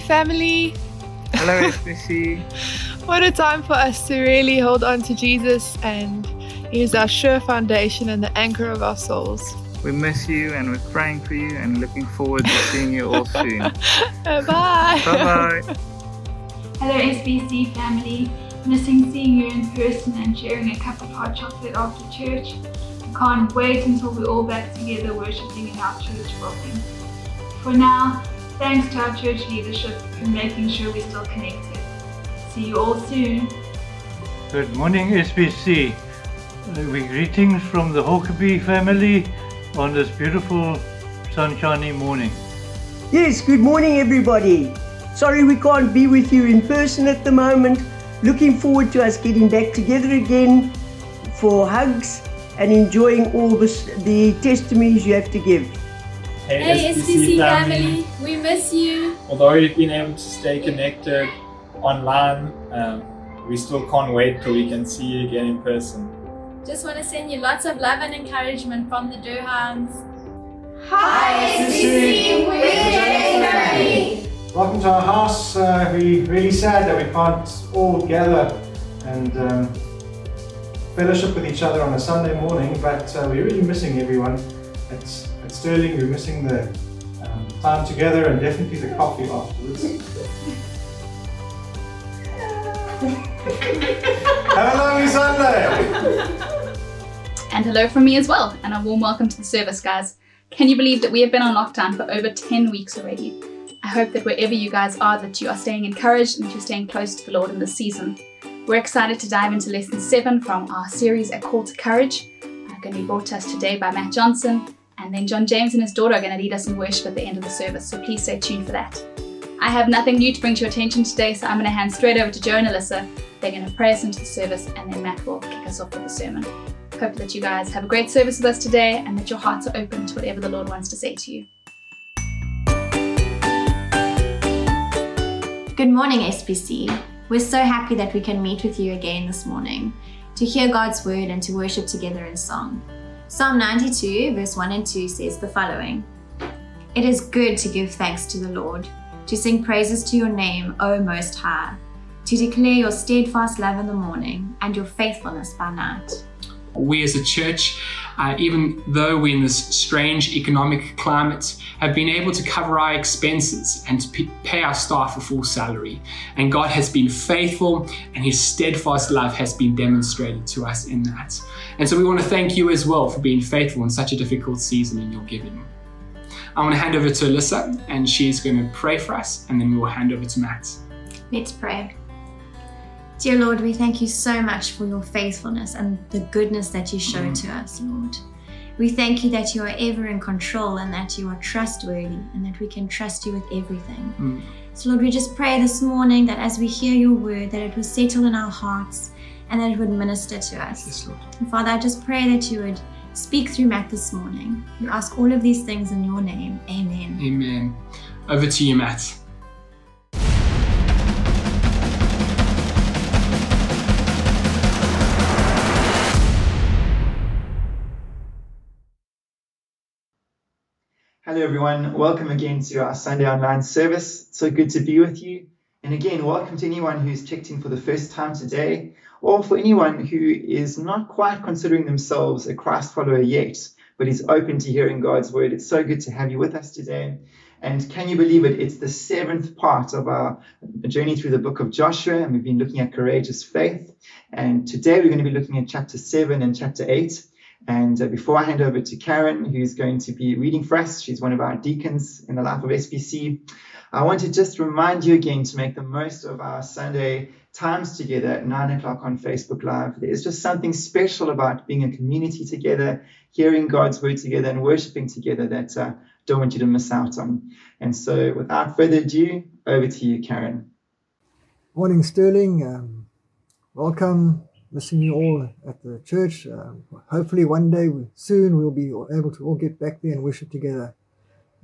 SBC family. Hello, SBC. what a time for us to really hold on to Jesus and He is our sure foundation and the anchor of our souls. We miss you and we're praying for you and looking forward to seeing you all soon. bye. Bye bye. Hello, SBC family. Missing seeing you in person and sharing a cup of hot chocolate after church. Can't wait until we're all back together worshiping in our church building. For now, thanks to our church leadership for making sure we're still connected. See you all soon. Good morning, SBC. Uh, we greetings from the Huckabee family on this beautiful sunshiny morning. Yes, good morning, everybody. Sorry we can't be with you in person at the moment. Looking forward to us getting back together again for hugs and enjoying all this, the testimonies you have to give. Hey, Hey, SBC family, we miss you. Although we've been able to stay connected online, um, we still can't wait till we can see you again in person. Just want to send you lots of love and encouragement from the Durhams. Hi, SBC, we're family. Welcome to our house. Uh, we're really sad that we can't all gather and um, fellowship with each other on a Sunday morning, but uh, we're really missing everyone. At, at Sterling, we're missing the um, time together and definitely the coffee afterwards. Have a lovely Sunday! And hello from me as well, and a warm welcome to the service, guys. Can you believe that we have been on lockdown for over 10 weeks already? I hope that wherever you guys are, that you are staying encouraged and that you're staying close to the Lord in this season. We're excited to dive into lesson 7 from our series A Call to Courage, going to be brought to us today by Matt Johnson, and then John James and his daughter are going to lead us in worship at the end of the service, so please stay tuned for that. I have nothing new to bring to your attention today, so I'm going to hand straight over to Joe and Alyssa. They're going to pray us into the service, and then Matt will kick us off with the sermon. Hope that you guys have a great service with us today and that your hearts are open to whatever the Lord wants to say to you. Good morning, SBC. We're so happy that we can meet with you again this morning to hear God's word and to worship together in song. Psalm 92, verse 1 and 2 says the following It is good to give thanks to the Lord, to sing praises to your name, O Most High, to declare your steadfast love in the morning and your faithfulness by night. we as a church, uh, even though we're in this strange economic climate, have been able to cover our expenses and to pay our staff a full salary. And God has been faithful, and His steadfast love has been demonstrated to us in that. And so we want to thank you as well for being faithful in such a difficult season in your giving. I want to hand over to Alyssa, and she's going to pray for us, and then we will hand over to Matt. Let's pray. Dear Lord, we thank you so much for your faithfulness and the goodness that you show to us, Lord. We thank you that you are ever in control and that you are trustworthy and that we can trust you with everything. Mm. So, Lord, we just pray this morning that as we hear your word, that it will settle in our hearts and that it would minister to us. Yes, Lord. And Father, I just pray that you would speak through Matt this morning. We ask all of these things in your name. Amen. Amen. Over to you, Matt. Hello, everyone. Welcome again to our Sunday online service. So good to be with you. And again, welcome to anyone who's checked in for the first time today, or for anyone who is not quite considering themselves a Christ follower yet, but is open to hearing God's word. It's so good to have you with us today. And can you believe it? It's the seventh part of our journey through the book of Joshua, and we've been looking at courageous faith. And today we're going to be looking at chapter seven and chapter eight. And uh, before I hand over to Karen, who's going to be reading for us, she's one of our deacons in the life of SBC. I want to just remind you again to make the most of our Sunday times together at nine o'clock on Facebook Live. There's just something special about being a community together, hearing God's word together, and worshiping together that I uh, don't want you to miss out on. And so, without further ado, over to you, Karen. Morning, Sterling. Um, welcome. Missing you all at the church. Um, hopefully, one day we, soon we'll be able to all get back there and worship together.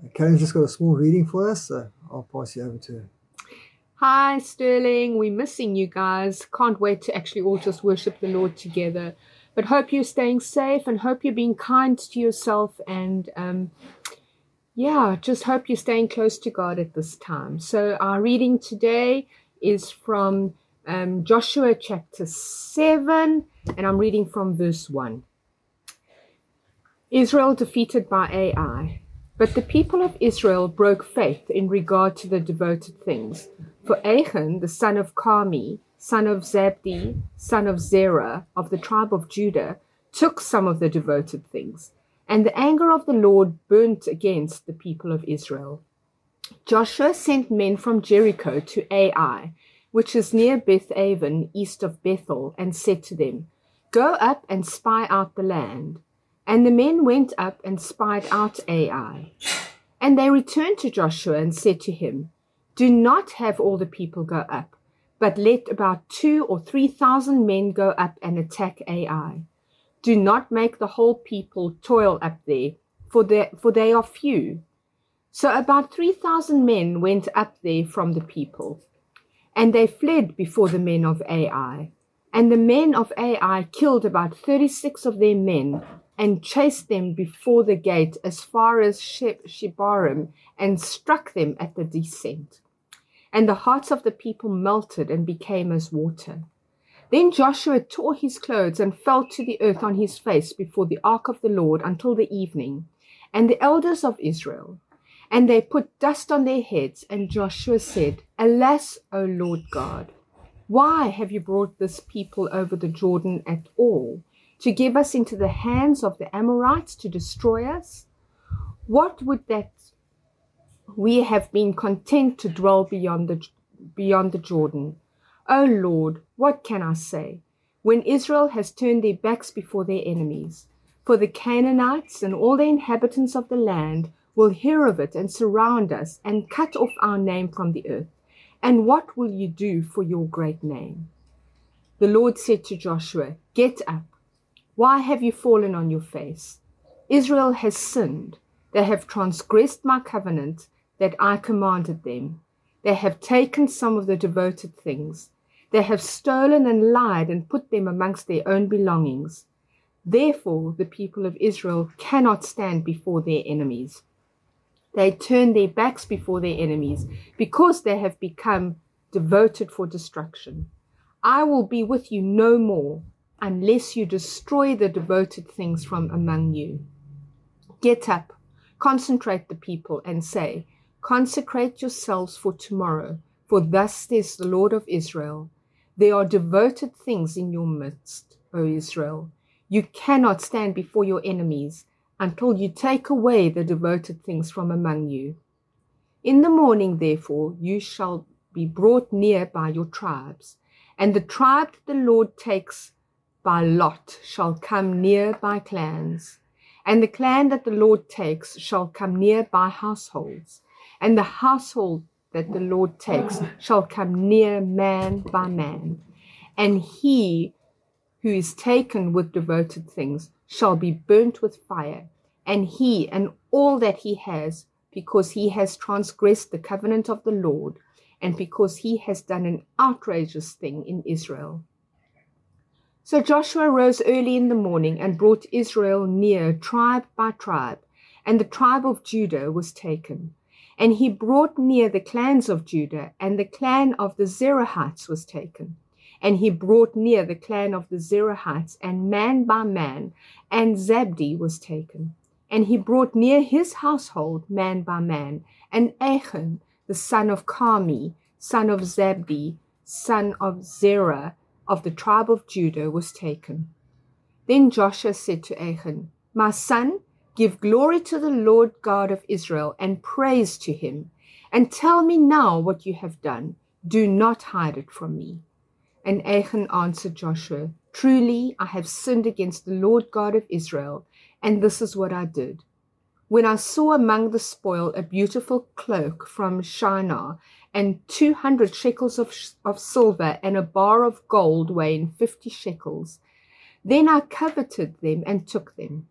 Uh, Karen's just got a small reading for us. so I'll pass you over to her. Hi, Sterling. We're missing you guys. Can't wait to actually all just worship the Lord together. But hope you're staying safe and hope you're being kind to yourself and um, yeah, just hope you're staying close to God at this time. So, our reading today is from um, Joshua chapter 7, and I'm reading from verse 1. Israel defeated by Ai. But the people of Israel broke faith in regard to the devoted things. For Achan, the son of Carmi, son of Zabdi, son of Zerah, of the tribe of Judah, took some of the devoted things. And the anger of the Lord burnt against the people of Israel. Joshua sent men from Jericho to Ai, which is near Beth Aven, east of Bethel, and said to them, Go up and spy out the land. And the men went up and spied out Ai. And they returned to Joshua and said to him, Do not have all the people go up, but let about two or three thousand men go up and attack Ai. Do not make the whole people toil up there, for they, for they are few. So about three thousand men went up there from the people, and they fled before the men of Ai. And the men of Ai killed about thirty six of their men and chased them before the gate as far as Shebarim and struck them at the descent. And the hearts of the people melted and became as water. Then Joshua tore his clothes and fell to the earth on his face before the ark of the Lord until the evening, and the elders of Israel. And they put dust on their heads, and Joshua said, Alas, O Lord God, why have you brought this people over the Jordan at all? to give us into the hands of the Amorites to destroy us? What would that we have been content to dwell beyond the beyond the Jordan? O Lord, what can I say? When Israel has turned their backs before their enemies, for the Canaanites and all the inhabitants of the land will hear of it and surround us and cut off our name from the earth. And what will you do for your great name? The Lord said to Joshua, Get up why have you fallen on your face? Israel has sinned. They have transgressed my covenant that I commanded them. They have taken some of the devoted things. They have stolen and lied and put them amongst their own belongings. Therefore, the people of Israel cannot stand before their enemies. They turn their backs before their enemies because they have become devoted for destruction. I will be with you no more unless you destroy the devoted things from among you. Get up, concentrate the people, and say, Consecrate yourselves for tomorrow, for thus says the Lord of Israel There are devoted things in your midst, O Israel. You cannot stand before your enemies until you take away the devoted things from among you. In the morning, therefore, you shall be brought near by your tribes, and the tribe that the Lord takes by lot shall come near by clans, and the clan that the Lord takes shall come near by households, and the household that the Lord takes shall come near man by man, and he who is taken with devoted things shall be burnt with fire, and he and all that he has, because he has transgressed the covenant of the Lord, and because he has done an outrageous thing in Israel. So Joshua rose early in the morning and brought Israel near tribe by tribe, and the tribe of Judah was taken. And he brought near the clans of Judah, and the clan of the Zerahites was taken. And he brought near the clan of the Zerahites, and man by man, and Zabdi was taken. And he brought near his household, man by man, and Achan, the son of Carmi, son of Zabdi, son of Zerah, of the tribe of Judah was taken. Then Joshua said to Achan, My son, give glory to the Lord God of Israel and praise to him. And tell me now what you have done. Do not hide it from me. And Achan answered Joshua, Truly I have sinned against the Lord God of Israel, and this is what I did. When I saw among the spoil a beautiful cloak from Shinar and 200 shekels of, of silver and a bar of gold weighing 50 shekels. Then I coveted them and took them.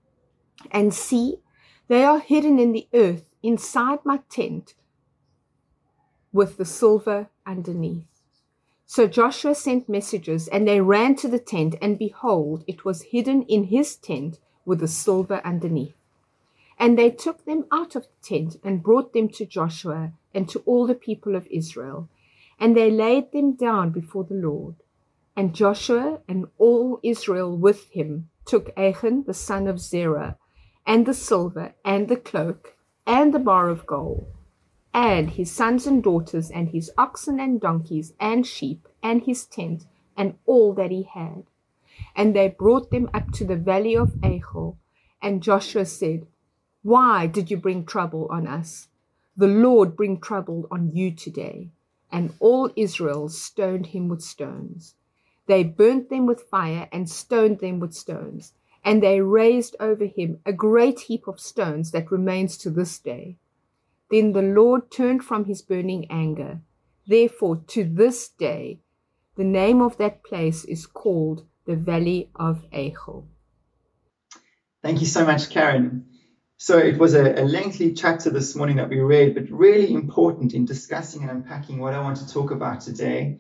And see, they are hidden in the earth inside my tent with the silver underneath. So Joshua sent messengers, and they ran to the tent, and behold, it was hidden in his tent with the silver underneath. And they took them out of the tent and brought them to Joshua and to all the people of Israel. And they laid them down before the Lord. And Joshua and all Israel with him took Achan the son of Zerah, and the silver, and the cloak, and the bar of gold, and his sons and daughters, and his oxen and donkeys, and sheep, and his tent, and all that he had. And they brought them up to the valley of Achor. And Joshua said, Why did you bring trouble on us? The Lord bring trouble on you today. And all Israel stoned him with stones. They burnt them with fire and stoned them with stones. And they raised over him a great heap of stones that remains to this day. Then the Lord turned from his burning anger. Therefore, to this day, the name of that place is called the Valley of Achor. Thank you so much, Karen. So it was a, a, lengthy chapter this morning that we read, but really important in discussing and unpacking what I want to talk about today.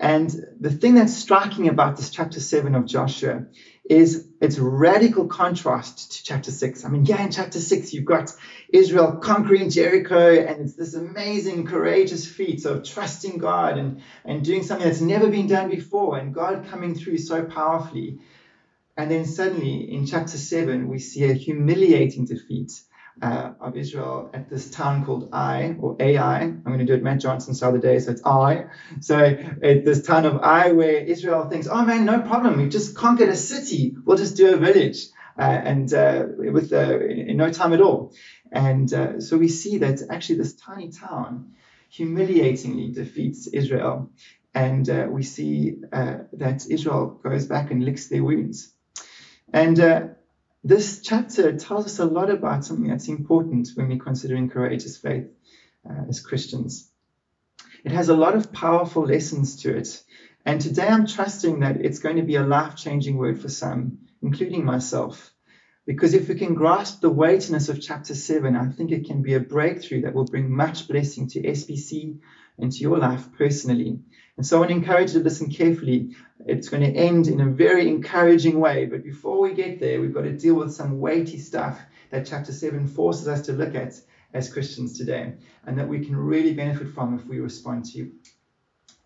And the thing that's striking about this chapter 7 of Joshua is its radical contrast to chapter 6. I mean, yeah, in chapter 6, you've got Israel conquering Jericho, and it's this amazing, courageous feat of trusting God and, and doing something that's never been done before, and God coming through so powerfully. And then suddenly in chapter 7, we see a humiliating defeat uh, of Israel at this town called Ai or Ai. I'm going to do it Matt Johnson the other day, so it's Ai. So at this town of Ai, where Israel thinks, oh man, no problem, we've just conquered a city, we'll just do a village, uh, and uh, with uh, in no time at all. And uh, so we see that actually this tiny town humiliatingly defeats Israel, and uh, we see that Israel goes back and licks their wounds. And this chapter tells us a lot about something that's important when we're considering courageous faith uh, as Christians. It has a lot of powerful lessons to it. And today I'm trusting that it's going to be a life changing word for some, including myself. Because if we can grasp the weightiness of chapter 7, I think it can be a breakthrough that will bring much blessing to SBC and to your life personally. And so I want to encourage you to listen carefully. It's going to end in a very encouraging way. But before we get there, we've got to deal with some weighty stuff that chapter 7 forces us to look at as Christians today, and that we can really benefit from if we respond to. You.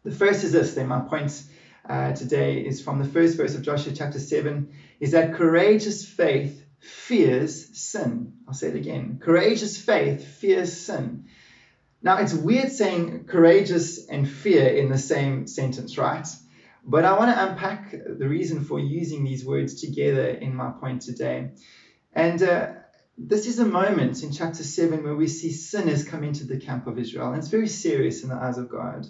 The first is this, then, my point uh, today is from the first verse of Joshua chapter 7 is that courageous faith fears sin. I'll say it again. Courageous faith fears sin. Now, it's weird saying courageous and fear in the same sentence, right? But I want to unpack the reason for using these words together in my point today. And uh, this is a moment in chapter 7 where we see sinners come into the camp of Israel. And it's very serious in the eyes of God.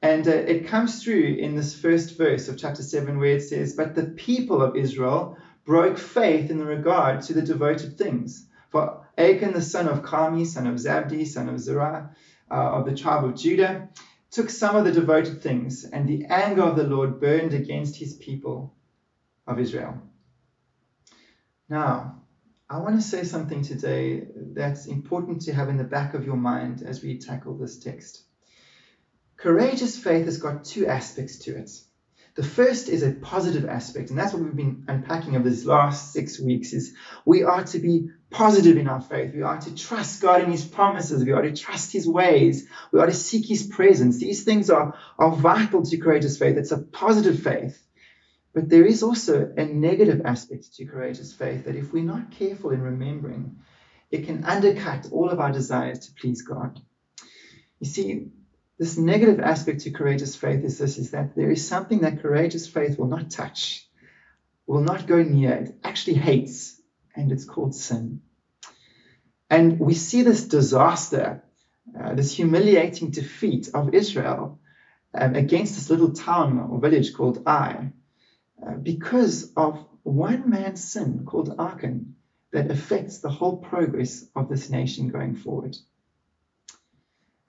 And uh, it comes through in this first verse of chapter 7 where it says, But the people of Israel broke faith in regard to the devoted things. For Achan, the son of Carmi, son of Zabdi, son of Zerah, uh, of the tribe of Judah, took some of the devoted things, and the anger of the Lord burned against his people of Israel. Now, I want to say something today that's important to have in the back of your mind as we tackle this text. Courageous faith has got two aspects to it. The first is a positive aspect, and that's what we've been unpacking over these last six weeks, is we are to be positive in our faith. We are to trust God in his promises. We are to trust his ways. We are to seek his presence. These things are, are vital to courageous faith. It's a positive faith. But there is also a negative aspect to courageous faith that if we're not careful in remembering, it can undercut all of our desires to please God. You see, this negative aspect to courageous faith is this is that there is something that courageous faith will not touch, will not go near, it actually hates, and it's called sin. And we see this disaster, uh, this humiliating defeat of Israel um, against this little town or village called Ai uh, because of one man's sin called Achan that affects the whole progress of this nation going forward.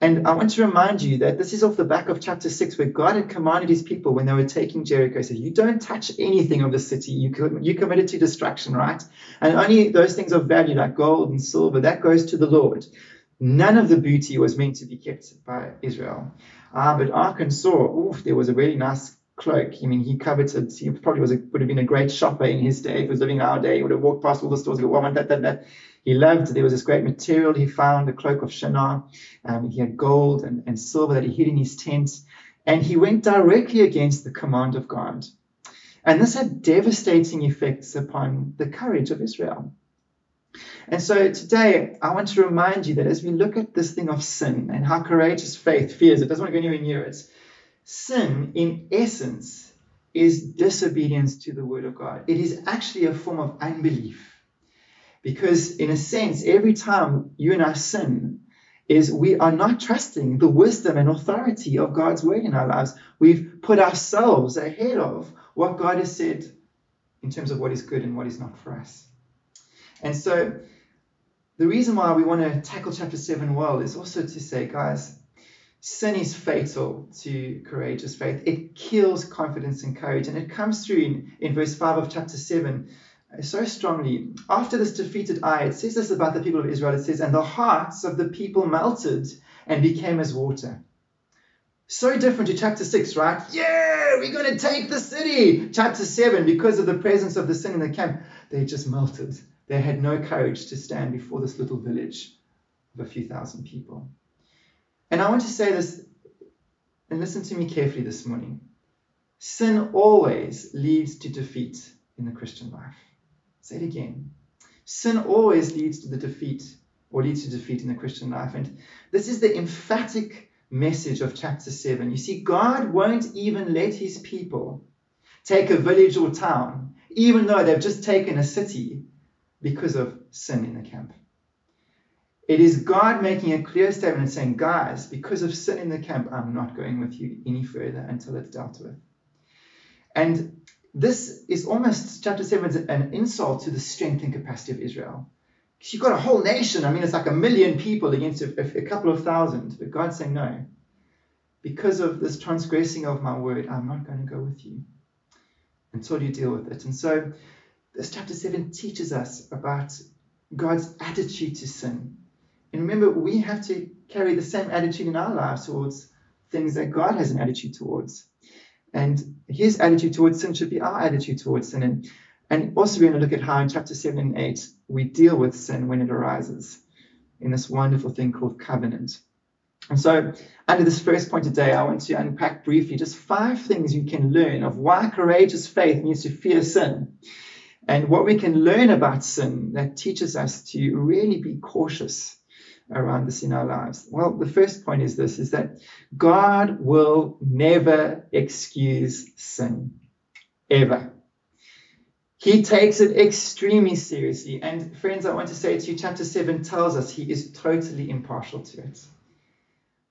And I want to remind you that this is off the back of chapter 6, where God had commanded his people when they were taking Jericho, said, You don't touch anything of the city. You, you committed to destruction, right? And only those things of value, like gold and silver, that goes to the Lord. None of the booty was meant to be kept by Israel. Uh, but Achan saw, oof, there was a really nice cloak. I mean, he coveted, he probably was a, would have been a great shopper in his day. If he was living in our day, he would have walked past all the stores and go, well, that, that, that He loved, there was this great material he found, the cloak of Shinar. Um, he had gold and, and silver that he hid in his tent. And he went directly against the command of God. And this had devastating effects upon the courage of Israel. And so today, I want to remind you that as we look at this thing of sin and how courageous faith fears, it doesn't want to go anywhere near it. Sin, in essence, is disobedience to the word of God. It is actually a form of unbelief. Because, in a sense, every time you and I sin, is we are not trusting the wisdom and authority of God's word in our lives. We've put ourselves ahead of what God has said in terms of what is good and what is not for us. And so, the reason why we want to tackle chapter 7 well is also to say, guys, sin is fatal to courageous faith. It kills confidence and courage. And it comes through in, in verse 5 of chapter 7 uh, so strongly. After this defeated Ai, it says this about the people of Israel. It says, And the hearts of the people melted and became as water. So different to chapter 6, right? Yeah, we're going to take the city. Chapter 7, because of the presence of the sin in the camp, they just melted. They had no courage to stand before this little village of a few thousand people. And I want to say this, and listen to me carefully this morning. Sin always leads to defeat in the Christian life. Say it again. Sin always leads to the defeat or leads to defeat in the Christian life. And this is the emphatic message of chapter 7. You see, God won't even let his people take a village or town, even though they've just taken a city because of sin in the camp. It is God making a clear statement saying, guys, because of sin in the camp, I'm not going with you any further until it's dealt with. And this is almost, chapter 7 is an insult to the strength and capacity of Israel you've got a whole nation. I mean, it's like a million people against a, a couple of thousand. But God's saying, no. Because of this transgressing of my word, I'm not going to go with you until you deal with it. And so, this chapter 7 teaches us about God's attitude to sin. And remember, we have to carry the same attitude in our lives towards things that God has an attitude towards. And his attitude towards sin should be our attitude towards sin. And and also, we're going to look at how in chapter 7 and 8 we deal with sin when it arises in this wonderful thing called covenant. And so, under this first point today, I want to unpack briefly just five things you can learn of why courageous faith needs to fear sin and what we can learn about sin that teaches us to really be cautious around this in our lives. Well, the first point is this is that God will never excuse sin ever. He takes it extremely seriously. And friends, I want to say to you, chapter 7 tells us he is totally impartial to it.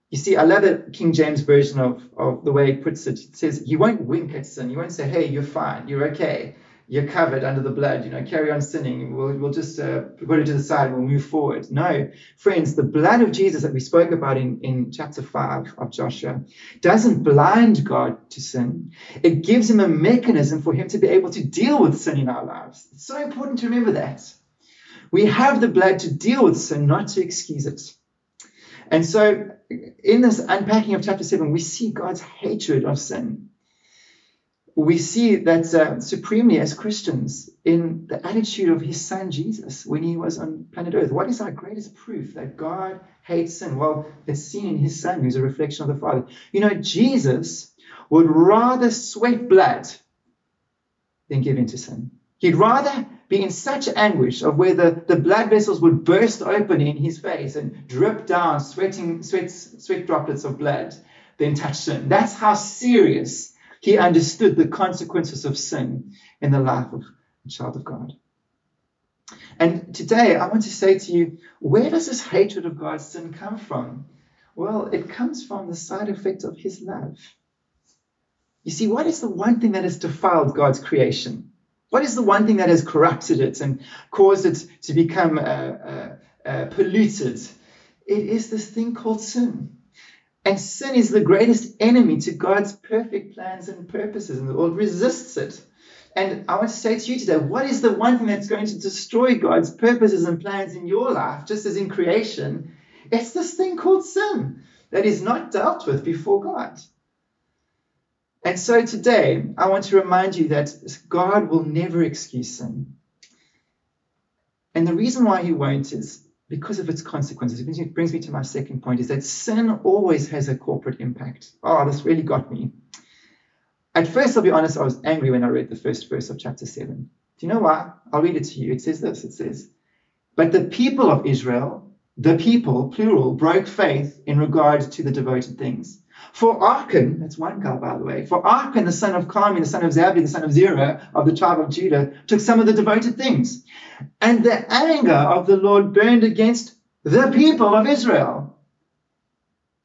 You see, I love the King James version of, of the way it puts it. It says, He won't wink at sin. He won't say, Hey, you're fine. You're okay you're covered under the blood, you know, carry on sinning. We'll, we'll just uh, put it to the side and we'll move forward. No, friends, the blood of Jesus that we spoke about in, in chapter 5 of Joshua doesn't blind God to sin. It gives him a mechanism for him to be able to deal with sin in our lives. It's so important to remember that. We have the blood to deal with sin, not to excuse it. And so, in this unpacking of chapter 7, we see God's hatred of sin we see that uh, supremely as Christians in the attitude of his son Jesus when he was on planet Earth. What is our greatest proof that God hates sin? Well, it's seen in his son, who's a reflection of the Father. You know, Jesus would rather sweat blood than give in to sin. He'd rather be in such anguish of where the, the blood vessels would burst open in his face and drip down sweating sweat, sweat droplets of blood than touch sin. That's how serious he understood the consequences of sin in the life of a child of God. And today, I want to say to you, where does this hatred of God's sin come from? Well, it comes from the side effect of his love. You see, what is the one thing that has defiled God's creation? What is the one thing that has corrupted it and caused it to become uh, uh, uh, polluted? It is this thing called sin. And sin is the greatest enemy to God's perfect plans and purposes, and the world resists it. And I want to say to you today, what is the one thing that's going to destroy God's purposes and plans in your life, just as in creation? It's this thing called sin that is not dealt with before God. And so today, I want to remind you that God will never excuse sin. And the reason why he won't is because of its consequences. It brings me to my second point is that sin always has a corporate impact. Oh, this really got me. At first, I'll be honest, I was angry when I read the first verse of chapter 7. Do you know why? I'll read it to you. It says this it says, But the people of Israel, the people, plural, broke faith in regard to the devoted things. For Achan, that's one guy, by the way, for Achan, the son of Carmi, the son of Zabdi, the son of Zerah of the tribe of Judah, took some of the devoted things. And the anger of the Lord burned against the people of Israel.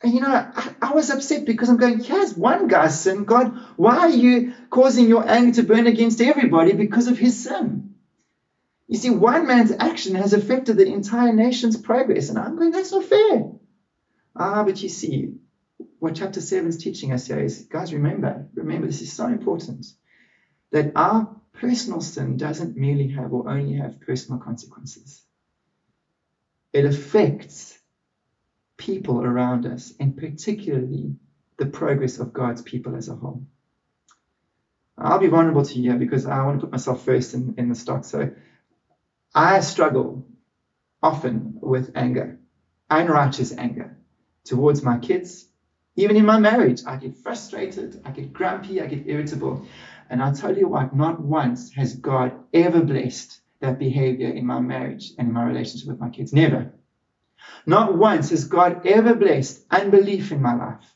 And you know, I, I was upset because I'm going, here's one guy's sin. God, why are you causing your anger to burn against everybody because of his sin? You see, one man's action has affected the entire nation's progress. And I'm going, that's not fair. Ah, but you see, what chapter 7 is teaching us here is guys, remember, remember, this is so important that our personal sin doesn't merely have or only have personal consequences, it affects people around us, and particularly the progress of God's people as a whole. I'll be vulnerable to you here because I want to put myself first in, in the stock. So I struggle often with anger, unrighteous anger towards my kids, even in my marriage, I get frustrated, I get grumpy, I get irritable. And I'll tell you what, not once has God ever blessed that behavior in my marriage and in my relationship with my kids. Never. Not once has God ever blessed unbelief in my life.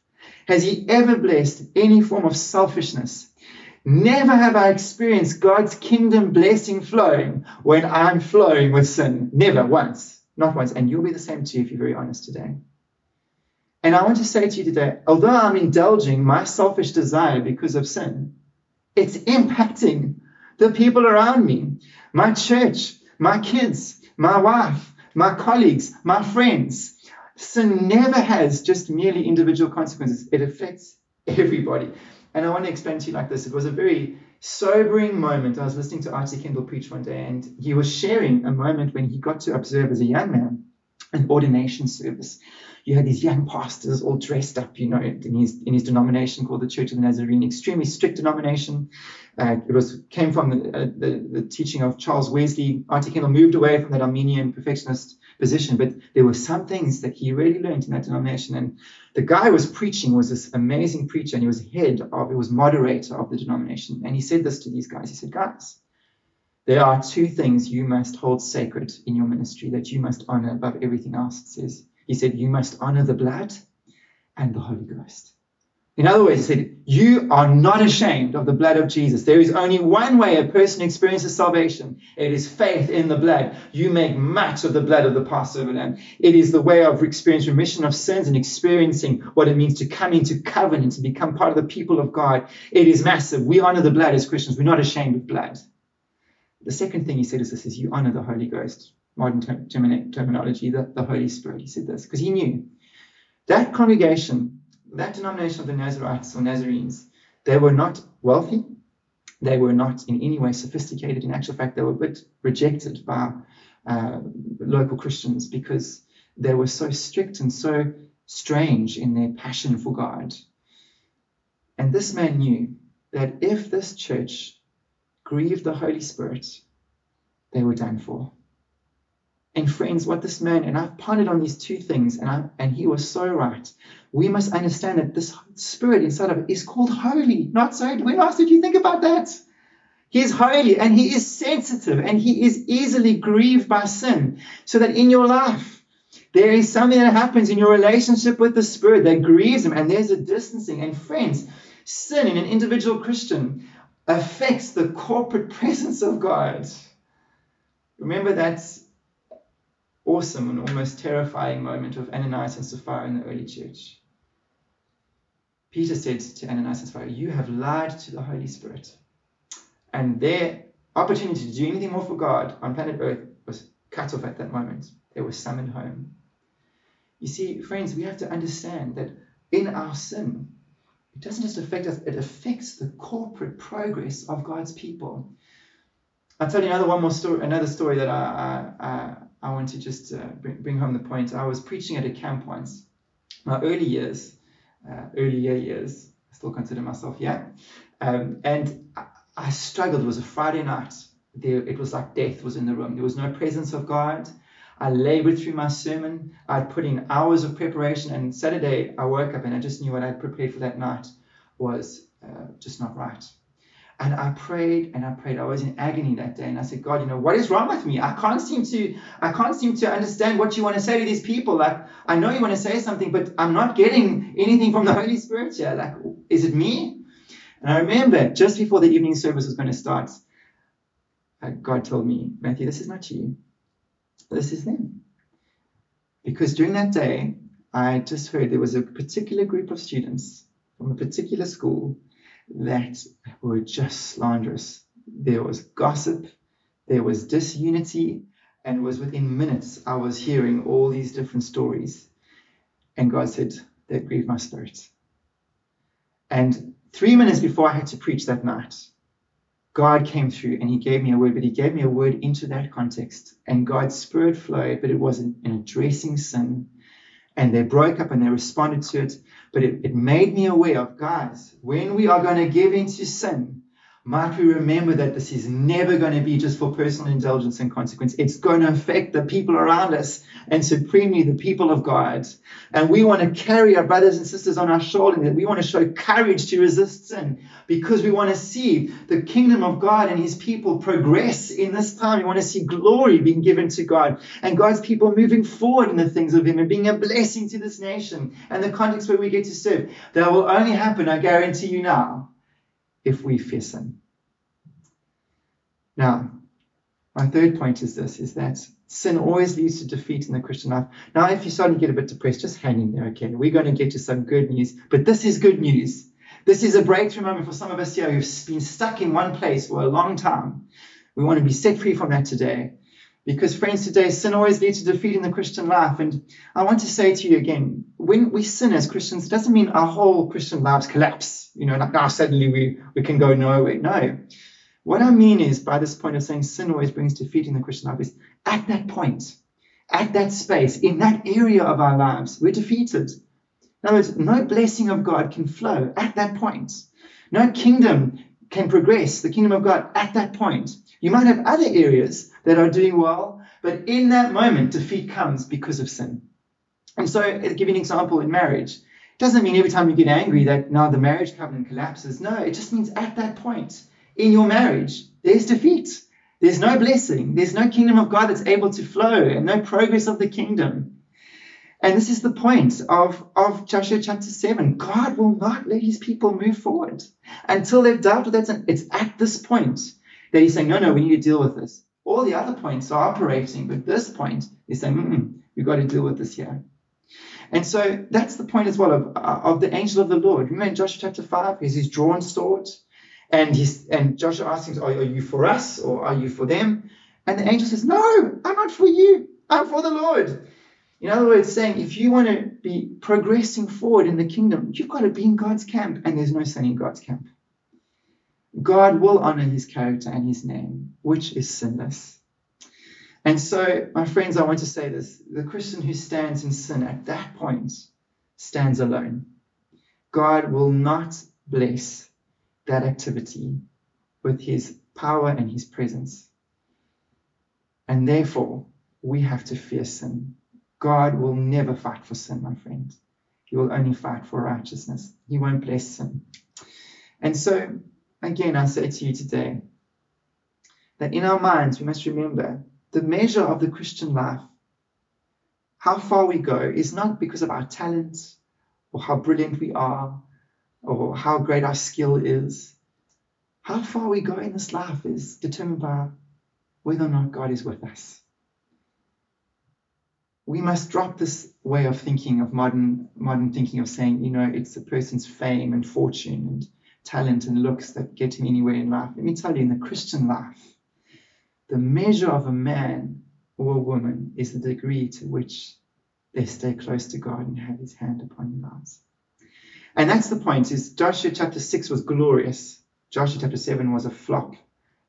Has He ever blessed any form of selfishness? Never have I experienced God's kingdom blessing flowing when I'm flowing with sin. Never once. Not once. And you'll be the same too if you're very honest today. And I want to say to you today, although I'm indulging my selfish desire because of sin, it's impacting the people around me, my church, my kids, my wife, my colleagues, my friends. Sin never has just merely individual consequences, it affects everybody. And I want to explain to you like this. It was a very sobering moment. I was listening to R.T. Kendall preach one day, and he was sharing a moment when he got to observe as a young man an ordination service you had these young pastors all dressed up, you know, in his in his denomination called the Church of the Nazarene, extremely strict denomination. Uh, it was came from the, uh, the, the teaching of Charles Wesley. R.T. Kendall moved away from that Arminian perfectionist position, but there were some things that he really learned in that denomination. And the guy who was preaching was this amazing preacher, and he was head of, he was moderator of the denomination. And he said this to these guys. He said, guys, there are two things you must hold sacred in your ministry that you must honor above everything else. It says he said, You must honor the blood and the Holy Ghost. In other words, he said, You are not ashamed of the blood of Jesus. There is only one way a person experiences salvation it is faith in the blood. You make much of the blood of the Passover lamb. It is the way of experiencing remission of sins and experiencing what it means to come into covenant, to become part of the people of God. It is massive. We honor the blood as Christians. We're not ashamed of blood. The second thing he said is this is you honor the Holy Ghost modern term, terminology, the, the Holy Spirit. He said this because he knew that congregation, that denomination of the Nazarites or Nazarenes, they were not wealthy. They were not in any way sophisticated. In actual fact, they were a bit rejected by uh, local Christians because they were so strict and so strange in their passion for God. And this man knew that if this church grieved the Holy Spirit, they were done for. And friends, what this man, and I've pondered on these two things, and, I, and he was so right. We must understand that this spirit inside of it is called holy, not so. When last did you think about that? He is holy and he is sensitive and he is easily grieved by sin. So that in your life, there is something that happens in your relationship with the Spirit that grieves him, and there's a distancing. And friends, sin in an individual Christian affects the corporate presence of God. Remember that awesome and almost terrifying moment of Ananias and Sapphira in the early church. Peter said to Ananias and Sapphira, You have lied to the Holy Spirit. And their opportunity to do anything more for God on planet Earth was cut off at that moment. They were summoned home. You see, friends, we have to understand that in our sin, it doesn't just affect us, it affects the corporate progress of God's people. I'll tell you another one more story, another story that I, I, I want to just uh, bring, bring home the point. I was preaching at a camp once. My early years, uh, earlier years, I still consider myself young, um, and I, I struggled. It was a Friday night, there, it was like death was in the room. There was no presence of God. I labored through my sermon. I'd put in hours of preparation. And Saturday, I woke up and I just knew what I'd prepared for that night was uh, just not right. And I prayed and I prayed. I was in agony that day. And I said, God, you know, what is wrong with me? I can't seem to, I can't seem to understand what you want to say to these people. Like, I know you want to say something, but I'm not getting anything from the Holy Spirit here. Like, is it me? And I remember just before the evening service was going to start, uh, God told me, Matthew, this is not you. This is them. Because during that day, I just heard there was a particular group of students from a particular school that were just slanderous. There was gossip, there was disunity, and was within minutes I was hearing all these different stories. And God said, That grieved my spirit. And three minutes before I had to preach that night, God came through and He gave me a word, but He gave me a word into that context. And God's Spirit flowed, but it wasn't in addressing sin. And they broke up and they responded to it. But it, it made me aware of, guys, when we are going to give into sin, might we remember that this is never going to be just for personal indulgence and consequence. It's going to affect the people around us and supremely the people of God. And we want to carry our brothers and sisters on our shoulder. We want to show courage to resist sin because we want to see the kingdom of God and his people progress in this time. We want to see glory being given to God and God's people moving forward in the things of him and being a blessing to this nation and the context where we get to serve. That will only happen, I guarantee you now, if we sin. Now, my third point is this, is that sin always leads to defeat in the Christian life. Now, if you're starting to get a bit depressed, just hang in there, okay? We're going to get to some good news, but this is good news. This is a breakthrough moment for some of us here who've been stuck in one place for a long time. We want to be set free from that today. Because, friends, today sin always leads to defeat in the Christian life. And I want to say to you again, when we sin as Christians, it doesn't mean our whole Christian lives collapse. You know, like now suddenly we, we can go nowhere. No. What I mean is, by this point of saying sin always brings defeat in the Christian life, is at that point, at that space, in that area of our lives, we're defeated. In other words, no blessing of God can flow at that point. No kingdom can progress, the kingdom of God, at that point. You might have other areas that are doing well, but in that moment, defeat comes because of sin. And so, I'll give you an example in marriage. It doesn't mean every time you get angry that now the marriage covenant collapses. No, it just means at that point in your marriage, there's defeat. There's no blessing. There's no kingdom of God that's able to flow and no progress of the kingdom. And this is the point of, of Joshua chapter 7. God will not let his people move forward until they've dealt with it. It's at this point that he's saying, no, no, we need to deal with this. All the other points are operating, but this point is saying, we've got to deal with this here. And so that's the point as well of, uh, of the angel of the Lord. Remember in Joshua chapter 5, he's his drawn sword. And he's and Joshua asks him, are, are you for us or are you for them? And the angel says, No, I'm not for you. I'm for the Lord. In other words, saying if you want to be progressing forward in the kingdom, you've got to be in God's camp, and there's no sin in God's camp. God will honor his character and his name, which is sinless. And so, my friends, I want to say this the Christian who stands in sin at that point stands alone. God will not bless that activity with his power and his presence. And therefore, we have to fear sin. God will never fight for sin, my friend. He will only fight for righteousness. He won't bless sin. And so, again, I say to you today that in our minds, we must remember the measure of the Christian life, how far we go, is not because of our talents or how brilliant we are or how great our skill is. How far we go in this life is determined by whether or not God is with us. We must drop this way of thinking of modern modern thinking of saying, you know, it's a person's fame and fortune and talent and looks that get him anywhere in life. Let me tell you, in the Christian life, the measure of a man or a woman is the degree to which they stay close to God and have his hand upon their lives. And that's the point is Joshua chapter 6 was glorious. Joshua chapter 7 was a flop.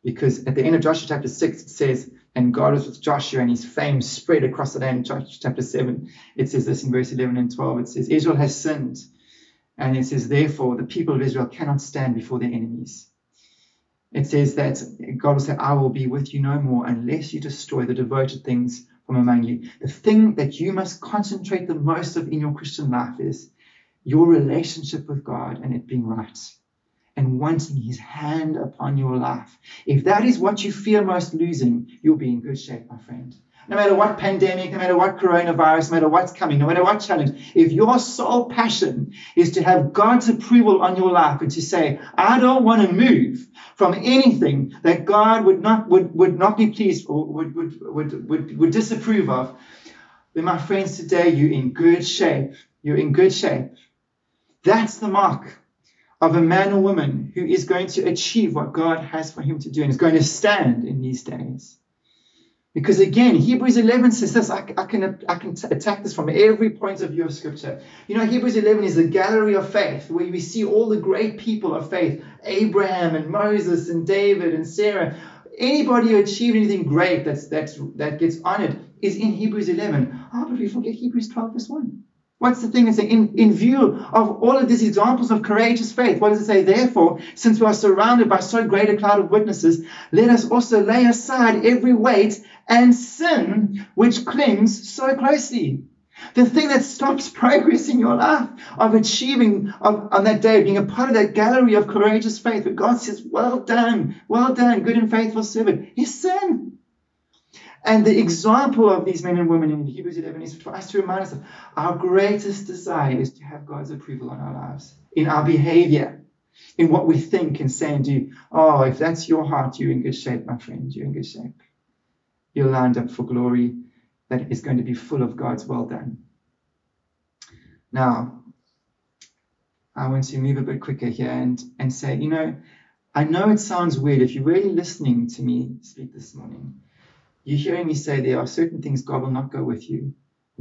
Because at the end of Joshua chapter 6, it says, and God was with Joshua and his fame spread across the land. Joshua chapter 7, it says this in verse 11 and 12. It says, Israel has sinned. And it says, therefore, the people of Israel cannot stand before their enemies. It says that God will say, I will be with you no more unless you destroy the devoted things from among you. The thing that you must concentrate the most of in your Christian life is your relationship with God and it being right and wanting his hand upon your life. If that is what you fear most losing, you'll be in good shape, my friend no matter what pandemic, no matter what coronavirus, no matter what's coming, no matter what challenge, if your sole passion is to have God's approval on your life and to say, I don't want to move from anything that God would not would, would not be pleased or would, would, would, would, would disapprove of, then my friends, today you're in good shape. You're in good shape. That's the mark of a man or woman who is going to achieve what God has for him to do and is going to stand in these days. Because again, Hebrews 11 says this. I, I can, I can t- attack this from every point of view of Scripture. You know, Hebrews 11 is a gallery of faith where we see all the great people of faith Abraham and Moses and David and Sarah. Anybody who achieved anything great that's, that's, that gets honored is in Hebrews 11. Oh, but we forget Hebrews 12, verse 1. What's the thing? It's in, in view of all of these examples of courageous faith, what does it say? Therefore, since we are surrounded by so great a cloud of witnesses, let us also lay aside every weight and sin which clings so closely. The thing that stops progress in your life of achieving of, on that day, being a part of that gallery of courageous faith where God says, Well done, well done, good and faithful servant, is sin. And the example of these men and women in Hebrews 11 is for us to remind us of our greatest desire is to have God's approval on our lives, in our behavior, in what we think and say and do. Oh, if that's your heart, you're in good shape, my friend. You're in good shape. You're lined up for glory that is going to be full of God's well done. Now, I want to move a bit quicker here and, and say, you know, I know it sounds weird if you're really listening to me speak this morning you're hearing me say there are certain things God will not go with you,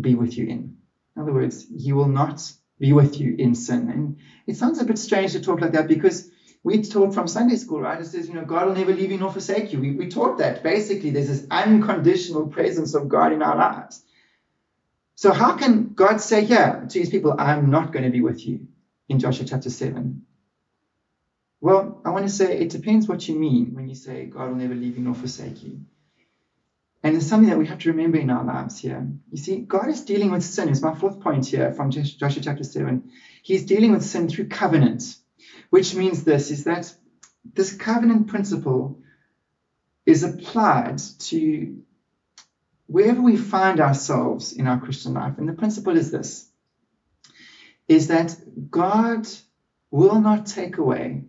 be with you in. In other words, He will not be with you in sin. And it sounds a bit strange to talk like that because we taught from Sunday school, right? It says, you know, God will never leave you nor forsake you. We, we taught that. Basically, there's this unconditional presence of God in our lives. So, how can God say here to his people, I'm not going to be with you in Joshua chapter 7? Well, I want to say it depends what you mean when you say God will never leave you nor forsake you. And it's something that we have to remember in our lives here. You see, God is dealing with sin. It's my fourth point here from Joshua chapter 7. He's dealing with sin through covenant, which means this is that this covenant principle is applied to wherever we find ourselves in our Christian life. And the principle is this is that God will not take away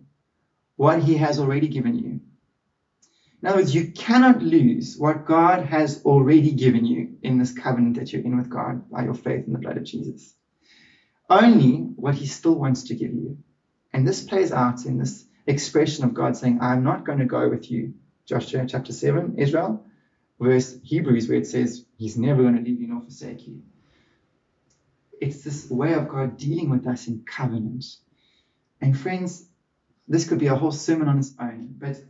what he has already given you. In other words, you cannot lose what God has already given you in this covenant that you're in with God by your faith in the blood of Jesus. Only what He still wants to give you. And this plays out in this expression of God saying, I'm not going to go with you. Joshua chapter 7, Israel, verse Hebrews, where it says, He's never going to leave you nor forsake you. It's this way of God dealing with us in covenant. And friends, this could be a whole sermon on its own, but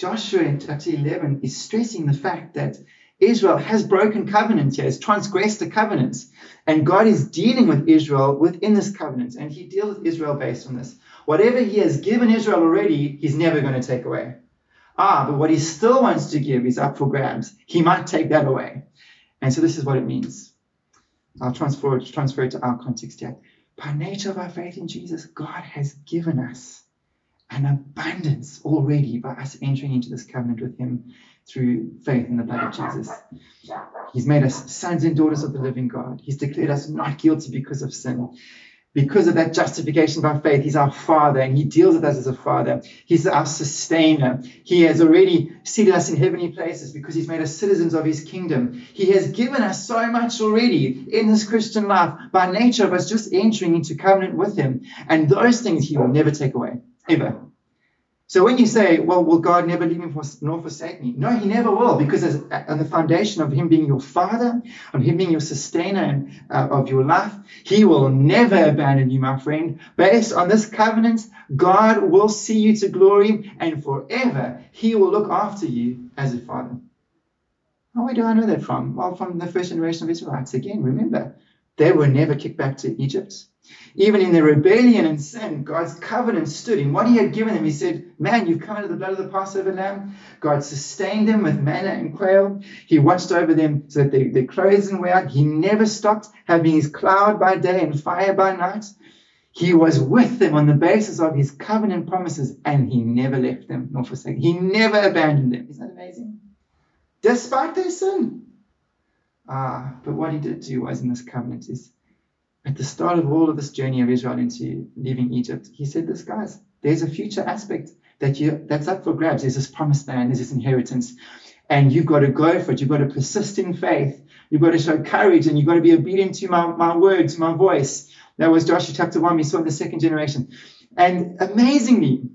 Joshua in chapter 11 is stressing the fact that Israel has broken covenant here, has transgressed the covenants. And God is dealing with Israel within this covenant. And he deals with Israel based on this. Whatever he has given Israel already, he's never going to take away. Ah, but what he still wants to give is up for grabs. He might take that away. And so this is what it means. I'll transfer transfer it to our context here. By nature of our faith in Jesus, God has given us an abundance already by us entering into this covenant with Him through faith in the blood of Jesus. He's made us sons and daughters of the living God. He's declared us not guilty because of sin. Because of that justification by faith, He's our Father and He deals with us as a Father. He's our sustainer. He has already seated us in heavenly places because He's made us citizens of His kingdom. He has given us so much already in this Christian life by nature of us just entering into covenant with Him. And those things He will never take away ever. So when you say, well, will God never leave me nor forsake me? No, he never will, because on the foundation of him being your father, of him being your sustainer and, uh, of your life, he will never abandon you, my friend. Based on this covenant, God will see you to glory and forever he will look after you as a father. Now, where do I know that from? Well, from the first generation of Israelites. Again, remember, They were never kicked back to Egypt. Even in their rebellion and sin, God's covenant stood in what He had given them. He said, Man, you've come under the blood of the Passover lamb. God sustained them with manna and quail. He watched over them so that their, their clothes didn't wear out. He never stopped having His cloud by day and fire by night. He was with them on the basis of His covenant promises, and He never left them nor forsaken. He never abandoned them. Isn't that amazing? Despite their sin. Ah, but what He did do was in this covenant is at the start of all of this journey of Israel into leaving Egypt, he said this, guys, there's a future aspect that you that's up for grabs. There's this promised land, there's this inheritance, and you've got to go for it. You've got to persist in faith. You've got to show courage, and you've got to be obedient to my, my words, my voice. That was Joshua chapter one. We saw in the second generation, and amazingly,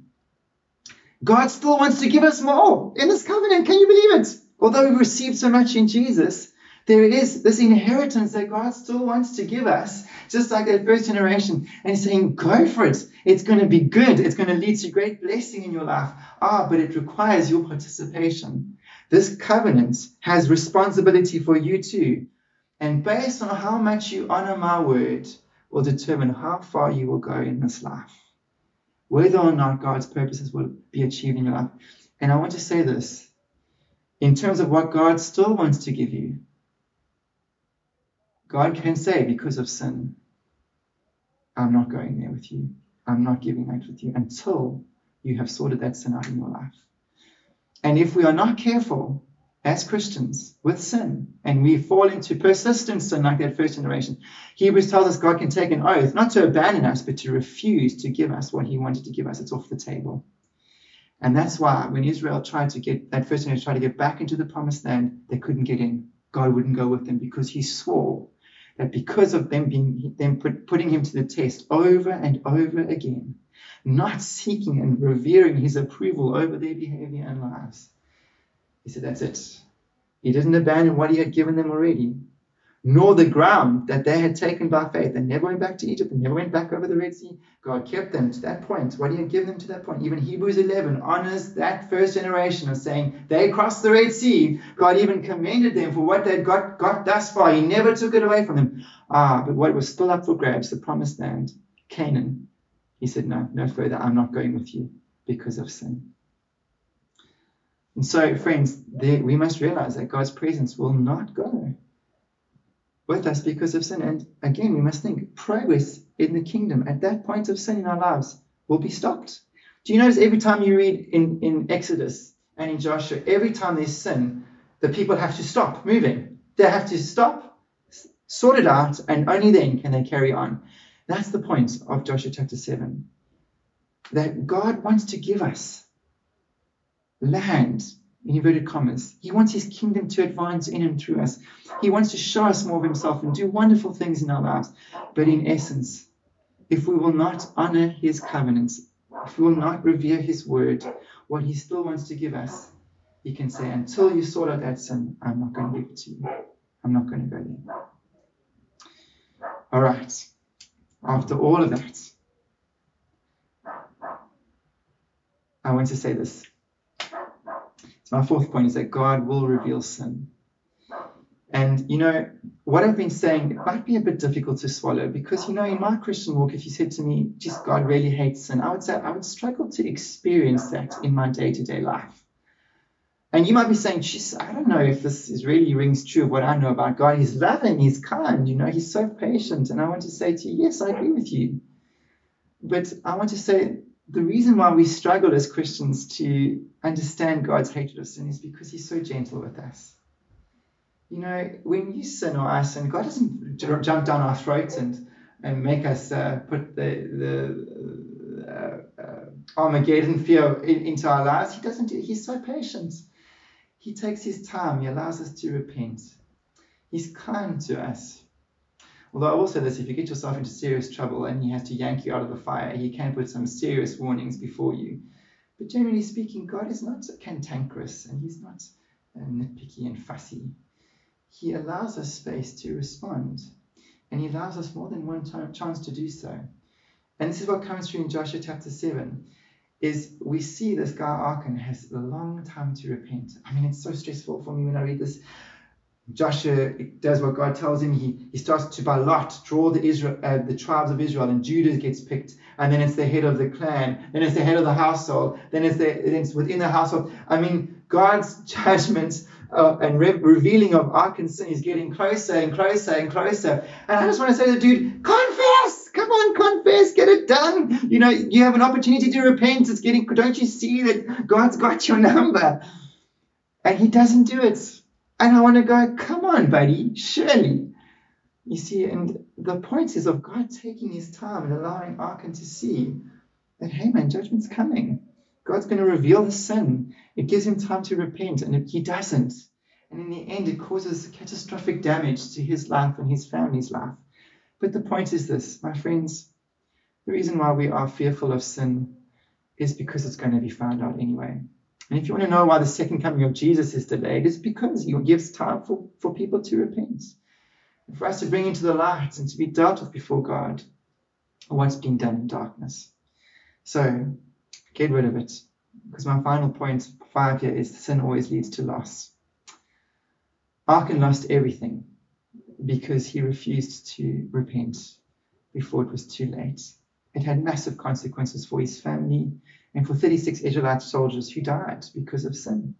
God still wants to give us more in this covenant. Can you believe it? Although we've received so much in Jesus, there is this inheritance that God still wants to give us, just like that first generation. And He's saying, go for it. It's going to be good. It's going to lead to great blessing in your life. Ah, but it requires your participation. This covenant has responsibility for you too. And based on how much you honor my word, will determine how far you will go in this life, whether or not God's purposes will be achieved in your life. And I want to say this in terms of what God still wants to give you. God can say, because of sin, I'm not going there with you. I'm not giving that with you until you have sorted that sin out in your life. And if we are not careful as Christians with sin and we fall into persistent sin like that first generation, Hebrews tells us God can take an oath not to abandon us, but to refuse to give us what He wanted to give us. It's off the table. And that's why when Israel tried to get that first generation tried to get back into the promised land, they couldn't get in. God wouldn't go with them because He swore that because of them being them put, putting him to the test over and over again, not seeking and revering his approval over their behavior and lives, he said, That's it. He didn't abandon what he had given them already nor the ground that they had taken by faith. They never went back to Egypt. They never went back over the Red Sea. God kept them to that point. What did He give them to that point. Even Hebrews 11 honors that first generation of saying they crossed the Red Sea. God even commended them for what they'd got, got thus far. He never took it away from them. Ah, but what was still up for grabs, the promised land, Canaan. He said, No, no further. I'm not going with you because of sin. And so, friends, there, we must realize that God's presence will not go with us because of sin. And again, we must think progress in the kingdom at that point of sin in our lives will be stopped. Do you notice every time you read in, in Exodus and in Joshua, every time there's sin, the people have to stop moving. They have to stop, sort it out, and only then can they carry on. That's the point of Joshua chapter 7. That God wants to give us land in inverted commas. He wants his kingdom to advance in and through us. He wants to show us more of himself and do wonderful things in our lives. But in essence, if we will not honor his covenants, if we will not revere his word, what he still wants to give us, he can say, until you sort out that sin, I'm not going to give it to you. I'm not going to go there. All right. After all of that, I want to say this. So my fourth point is that God will reveal sin. And you know, what I've been saying it might be a bit difficult to swallow because you know, in my Christian walk, if you said to me, just God really hates sin, I would say I would struggle to experience that in my day-to-day life. And you might be saying, I don't know if this is really rings true of what I know about God. He's loving, he's kind, you know, he's so patient. And I want to say to you, yes, I agree with you. But I want to say the reason why we struggle as Christians to understand God's hatred of sin is because He's so gentle with us. You know, when you sin or I sin, God doesn't jump down our throats and, and make us uh, put the, the uh, uh, Armageddon fear in, into our lives. He doesn't do He's so patient. He takes His time, He allows us to repent. He's kind to us. Although I will say this, if you get yourself into serious trouble and he has to yank you out of the fire, he can put some serious warnings before you. But generally speaking, God is not cantankerous and he's not uh, nitpicky and fussy. He allows us space to respond, and he allows us more than one time, chance to do so. And this is what comes through in Joshua chapter 7 is we see this guy Achan has a long time to repent. I mean, it's so stressful for me when I read this. Joshua does what God tells him. He, he starts to, by lot, draw the, Israel, uh, the tribes of Israel, and Judah gets picked. And then it's the head of the clan. Then it's the head of the household. Then it's, the, then it's within the household. I mean, God's judgment uh, and re- revealing of our sin is getting closer and closer and closer. And I just want to say to the dude, confess! Come on, confess, get it done. You know, you have an opportunity to repent. It's getting, don't you see that God's got your number? And he doesn't do it. And I want to go, come on, buddy, surely. You see, and the point is of God taking his time and allowing Achan to see that, hey man, judgment's coming. God's going to reveal the sin. It gives him time to repent, and he doesn't. And in the end, it causes catastrophic damage to his life and his family's life. But the point is this, my friends the reason why we are fearful of sin is because it's going to be found out anyway. And if you want to know why the second coming of Jesus is delayed, it's because he gives time for, for people to repent. And for us to bring into the light and to be dealt with before God what's been done in darkness. So get rid of it. Because my final point, five here, is sin always leads to loss. Achan lost everything because he refused to repent before it was too late. It had massive consequences for his family and for 36 Israelite soldiers who died because of sin.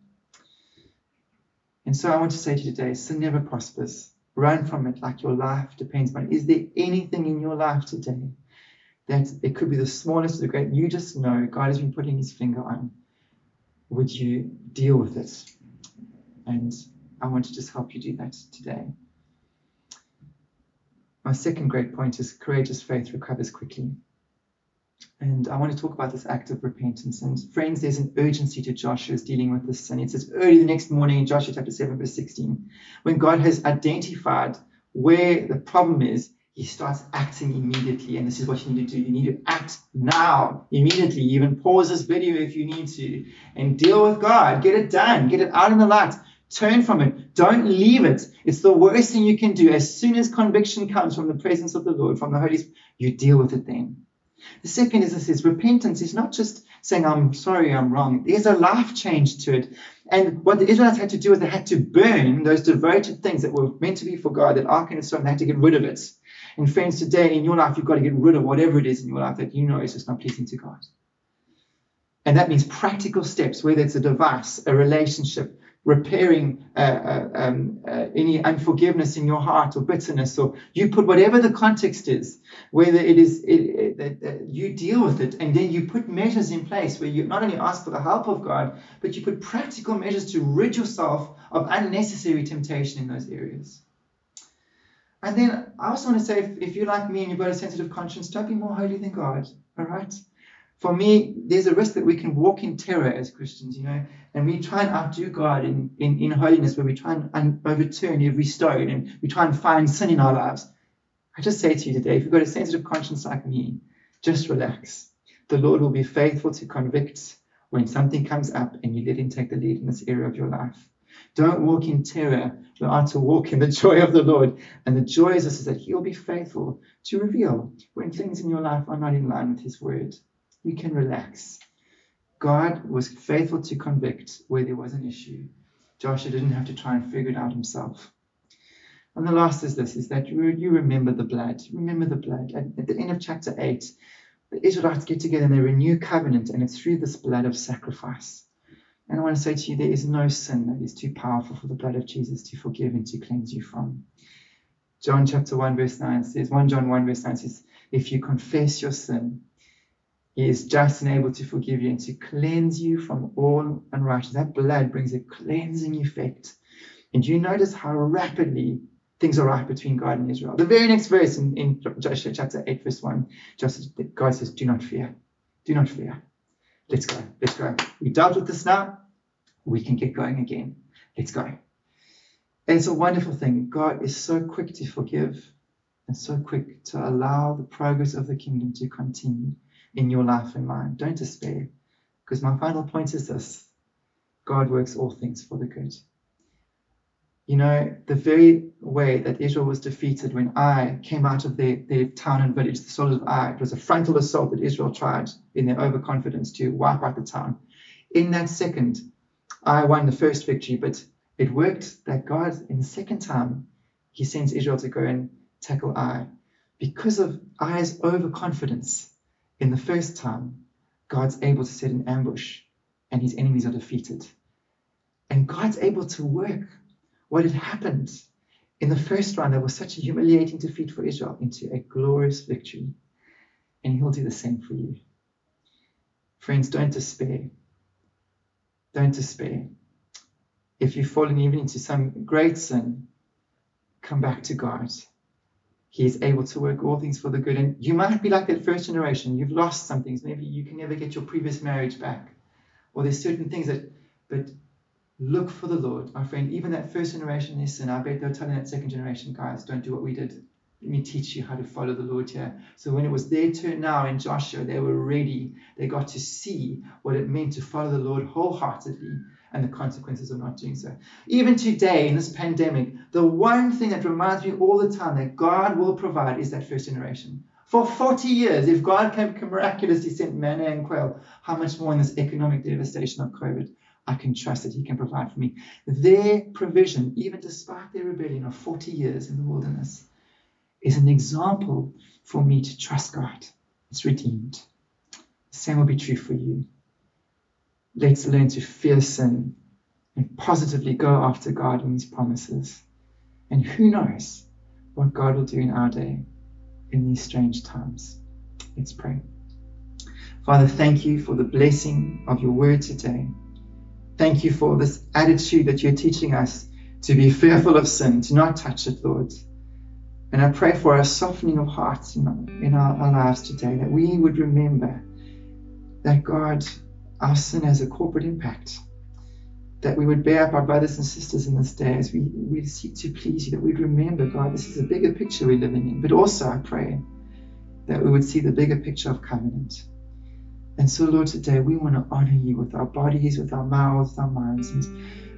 And so I want to say to you today sin never prospers. Run from it like your life depends on it. Is there anything in your life today that it could be the smallest or the great, you just know God has been putting his finger on? Would you deal with it? And I want to just help you do that today. My second great point is courageous faith recovers quickly. And I want to talk about this act of repentance. And friends, there's an urgency to Joshua's dealing with this sin. It says early the next morning in Joshua chapter 7, verse 16, when God has identified where the problem is, he starts acting immediately. And this is what you need to do. You need to act now, immediately. Even pause this video if you need to and deal with God. Get it done. Get it out in the light. Turn from it. Don't leave it. It's the worst thing you can do. As soon as conviction comes from the presence of the Lord, from the Holy Spirit, you deal with it then. The second is this is repentance is not just saying, I'm sorry, I'm wrong. There's a life change to it. And what the Israelites had to do is they had to burn those devoted things that were meant to be for God, that Achan and so on, they had to get rid of it. And friends, today in your life, you've got to get rid of whatever it is in your life that you know is just not pleasing to God. And that means practical steps, whether it's a device, a relationship, repairing uh, uh, um, uh, any unforgiveness in your heart or bitterness, or you put whatever the context is, whether it is it, it, you deal with it, and then you put measures in place where you not only ask for the help of God, but you put practical measures to rid yourself of unnecessary temptation in those areas. And then I also want to say, if, if you're like me and you've got a sensitive conscience, don't be more holy than God. All right for me, there's a risk that we can walk in terror as Christians, you know, and we try and outdo God in, in, in holiness, where we try and overturn every stone and we try and find sin in our lives. I just say to you today, if you've got a sensitive conscience like me, just relax. The Lord will be faithful to convict when something comes up and you let Him take the lead in this area of your life. Don't walk in terror, but are to walk in the joy of the Lord. And the joy is this is that He'll be faithful to reveal when things in your life are not in line with His word you can relax. God was faithful to convict where there was an issue. Joshua didn't have to try and figure it out himself. And the last is this, is that you, remember the blood. Remember the blood. At, at the end of chapter 8, the Israelites get together and they renew covenant, and it's through this blood of sacrifice. And I want to say to you, there is no sin that is too powerful for the blood of Jesus to forgive and to cleanse you from. John chapter 1, verse 9 says, 1 John 1, verse 9 says, If you confess your sin, he is just and able to forgive you and to cleanse you from all unrighteousness. That blood brings a cleansing effect. And you notice how rapidly things are right between God and Israel. The very next verse in, in Joshua chapter 8, verse 1, just, God says, Do not fear. Do not fear. Let's go. Let's go. We dealt with this now. We can get going again. Let's go. And it's a wonderful thing. God is so quick to forgive and so quick to allow the progress of the kingdom to continue in your life and mine. Don't despair. Because my final point is this God works all things for the good. You know, the very way that Israel was defeated when Ai came out of their, their town and village, the sword of Ai, it was a frontal assault that Israel tried in their overconfidence to wipe out the town. In that second, Ai won the first victory, but It worked that God, in the second time, he sends Israel to go and tackle Ai. Because of Ai's overconfidence in the first time, God's able to set an ambush and his enemies are defeated. And God's able to work what had happened in the first round that was such a humiliating defeat for Israel into a glorious victory. And he'll do the same for you. Friends, don't despair. Don't despair. If you've fallen even into some great sin, come back to God. He is able to work all things for the good. And you might be like that first generation. You've lost some things. Maybe you can never get your previous marriage back. Or there's certain things that, but look for the Lord, my friend. Even that first generation is sin. I bet they're telling that second generation, guys, don't do what we did. Let me teach you how to follow the Lord here. So when it was their turn now in Joshua, they were ready. They got to see what it meant to follow the Lord wholeheartedly and the consequences of not doing so. Even today in this pandemic, the one thing that reminds me all the time that God will provide is that first generation. For 40 years, if God can miraculously send manna and quail, how much more in this economic devastation of COVID? I can trust that He can provide for me. Their provision, even despite their rebellion of 40 years in the wilderness, is an example for me to trust God. It's redeemed. The same will be true for you. Let's learn to fear sin and positively go after God and His promises. And who knows what God will do in our day in these strange times. Let's pray. Father, thank you for the blessing of your word today. Thank you for this attitude that you're teaching us to be fearful of sin, to not touch it, Lord. And I pray for a softening of hearts in, in our, our lives today, that we would remember that God, our sin has a corporate impact. That we would bear up our brothers and sisters in this day as we, we seek to please you, that we'd remember, God, this is a bigger picture we're living in. But also, I pray that we would see the bigger picture of covenant. And so, Lord, today we want to honor you with our bodies, with our mouths, with our minds. And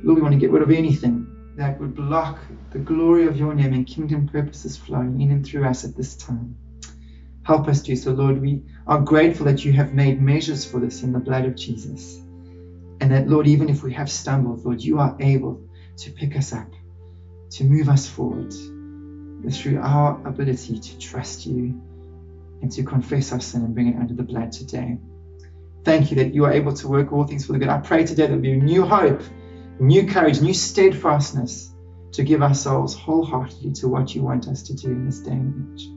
Lord, we want to get rid of anything that would block the glory of your name and kingdom purposes flowing in and through us at this time. Help us do so, Lord. We are grateful that you have made measures for this in the blood of Jesus. And that, Lord, even if we have stumbled, Lord, you are able to pick us up, to move us forward through our ability to trust you and to confess our sin and bring it under the blood today. Thank you that you are able to work all things for the good. I pray today there will be new hope, new courage, new steadfastness to give our souls wholeheartedly to what you want us to do in this day and age.